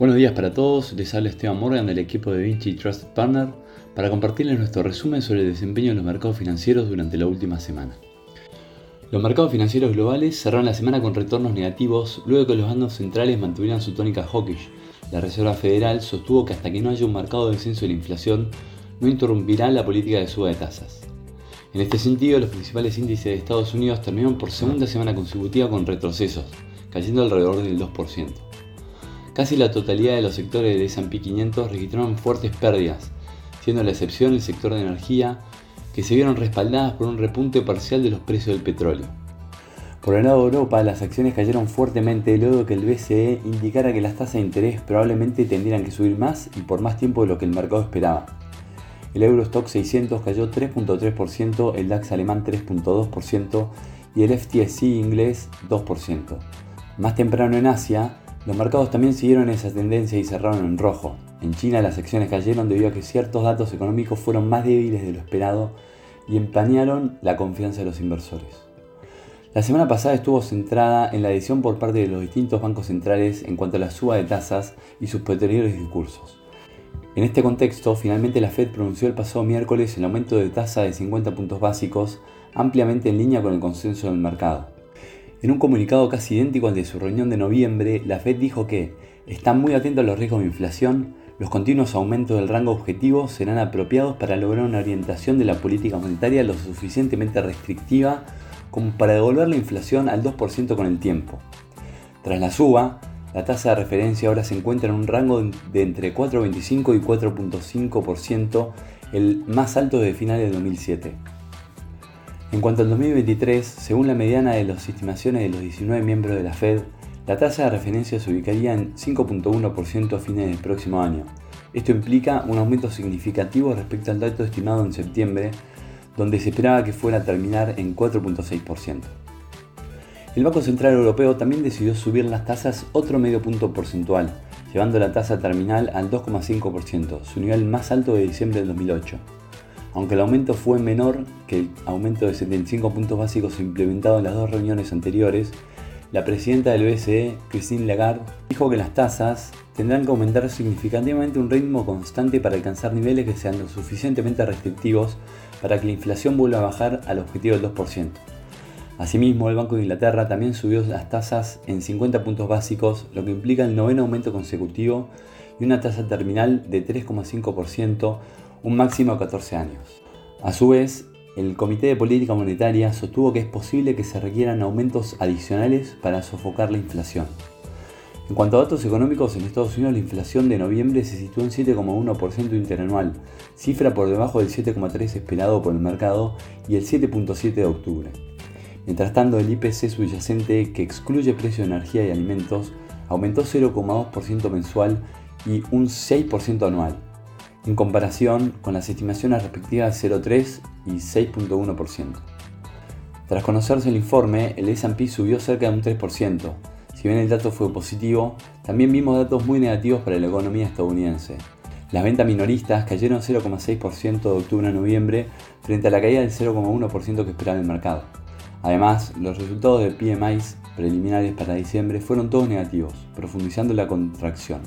Buenos días para todos, les habla Esteban Morgan del equipo de Vinci Trusted Partner para compartirles nuestro resumen sobre el desempeño de los mercados financieros durante la última semana. Los mercados financieros globales cerraron la semana con retornos negativos luego de que los bandos centrales mantuvieran su tónica hawkish. La Reserva Federal sostuvo que hasta que no haya un marcado descenso de la inflación, no interrumpirá la política de suba de tasas. En este sentido, los principales índices de Estados Unidos terminaron por segunda semana consecutiva con retrocesos, cayendo alrededor del 2%. Casi la totalidad de los sectores del S&P 500 registraron fuertes pérdidas, siendo la excepción el sector de energía, que se vieron respaldadas por un repunte parcial de los precios del petróleo. Por el lado de Europa, las acciones cayeron fuertemente luego que el BCE indicara que las tasas de interés probablemente tendrían que subir más y por más tiempo de lo que el mercado esperaba. El Eurostock 600 cayó 3.3%, el DAX alemán 3.2% y el FTSE inglés 2%. Más temprano en Asia, los mercados también siguieron esa tendencia y cerraron en rojo. En China las acciones cayeron debido a que ciertos datos económicos fueron más débiles de lo esperado y empañaron la confianza de los inversores. La semana pasada estuvo centrada en la decisión por parte de los distintos bancos centrales en cuanto a la suba de tasas y sus posteriores discursos. En este contexto, finalmente la Fed pronunció el pasado miércoles el aumento de tasa de 50 puntos básicos, ampliamente en línea con el consenso del mercado. En un comunicado casi idéntico al de su reunión de noviembre, la Fed dijo que están muy atentos a los riesgos de inflación, los continuos aumentos del rango objetivo serán apropiados para lograr una orientación de la política monetaria lo suficientemente restrictiva como para devolver la inflación al 2% con el tiempo. Tras la suba, la tasa de referencia ahora se encuentra en un rango de entre 4,25 y 4,5%, el más alto desde finales de 2007. En cuanto al 2023, según la mediana de las estimaciones de los 19 miembros de la Fed, la tasa de referencia se ubicaría en 5.1% a fines del próximo año. Esto implica un aumento significativo respecto al dato estimado en septiembre, donde se esperaba que fuera a terminar en 4.6%. El Banco Central Europeo también decidió subir las tasas otro medio punto porcentual, llevando la tasa terminal al 2,5%, su nivel más alto de diciembre del 2008. Aunque el aumento fue menor que el aumento de 75 puntos básicos implementado en las dos reuniones anteriores, la presidenta del BCE, Christine Lagarde, dijo que las tasas tendrán que aumentar significativamente un ritmo constante para alcanzar niveles que sean lo suficientemente restrictivos para que la inflación vuelva a bajar al objetivo del 2%. Asimismo, el Banco de Inglaterra también subió las tasas en 50 puntos básicos, lo que implica el noveno aumento consecutivo y una tasa terminal de 3,5% un máximo de 14 años. A su vez, el Comité de Política Monetaria sostuvo que es posible que se requieran aumentos adicionales para sofocar la inflación. En cuanto a datos económicos, en Estados Unidos la inflación de noviembre se situó en 7,1% interanual, cifra por debajo del 7,3% esperado por el mercado y el 7,7% de octubre. Mientras tanto, el IPC subyacente, que excluye precio de energía y alimentos, aumentó 0,2% mensual y un 6% anual, en comparación con las estimaciones respectivas de 0,3 y 6,1%. Tras conocerse el informe, el S&P subió cerca de un 3%. Si bien el dato fue positivo, también vimos datos muy negativos para la economía estadounidense. Las ventas minoristas cayeron 0,6% de octubre a noviembre frente a la caída del 0,1% que esperaba el mercado. Además, los resultados de PMIs preliminares para diciembre fueron todos negativos, profundizando la contracción.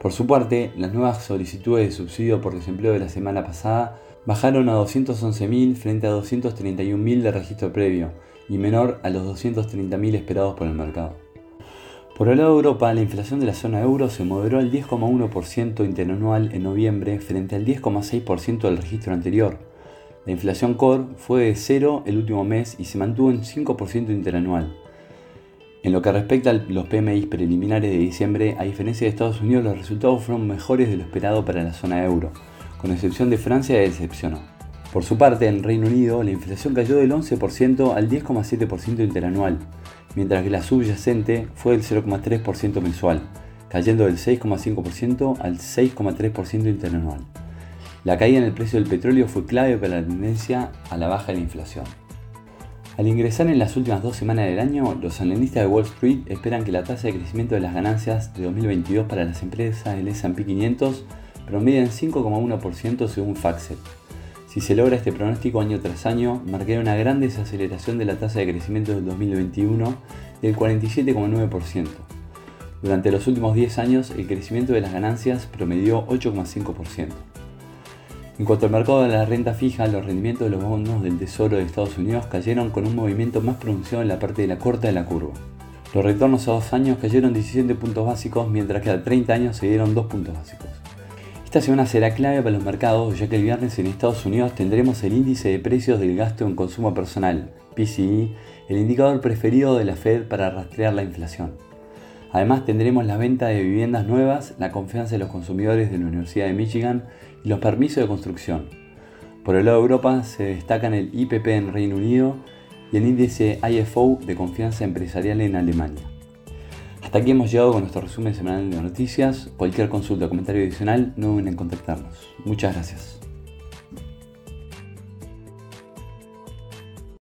Por su parte, las nuevas solicitudes de subsidio por desempleo de la semana pasada bajaron a 211.000 frente a 231.000 de registro previo y menor a los 230.000 esperados por el mercado. Por el lado de Europa, la inflación de la zona euro se moderó al 10,1% interanual en noviembre frente al 10,6% del registro anterior. La inflación core fue de 0 el último mes y se mantuvo en 5% interanual. En lo que respecta a los PMI preliminares de diciembre, a diferencia de Estados Unidos, los resultados fueron mejores de lo esperado para la zona euro, con excepción de Francia que decepcionó. Por su parte, en Reino Unido, la inflación cayó del 11% al 10,7% interanual, mientras que la subyacente fue del 0,3% mensual, cayendo del 6,5% al 6,3% interanual. La caída en el precio del petróleo fue clave para la tendencia a la baja de la inflación. Al ingresar en las últimas dos semanas del año, los analistas de Wall Street esperan que la tasa de crecimiento de las ganancias de 2022 para las empresas del S&P 500 promedie en 5,1% según FactSet. Si se logra este pronóstico año tras año, marcará una gran desaceleración de la tasa de crecimiento del 2021 del 47,9%. Durante los últimos 10 años, el crecimiento de las ganancias promedió 8,5%. En cuanto al mercado de la renta fija, los rendimientos de los bonos del Tesoro de Estados Unidos cayeron con un movimiento más pronunciado en la parte de la corta de la curva. Los retornos a dos años cayeron 17 puntos básicos, mientras que a 30 años se dieron 2 puntos básicos. Esta semana será clave para los mercados, ya que el viernes en Estados Unidos tendremos el índice de precios del gasto en consumo personal, PCE, el indicador preferido de la Fed para rastrear la inflación. Además tendremos la venta de viviendas nuevas, la confianza de los consumidores de la Universidad de Michigan y los permisos de construcción. Por el lado de Europa se destacan el IPP en Reino Unido y el índice IFO de confianza empresarial en Alemania. Hasta aquí hemos llegado con nuestro resumen semanal de noticias. Cualquier consulta o comentario adicional no duden en contactarnos. Muchas gracias.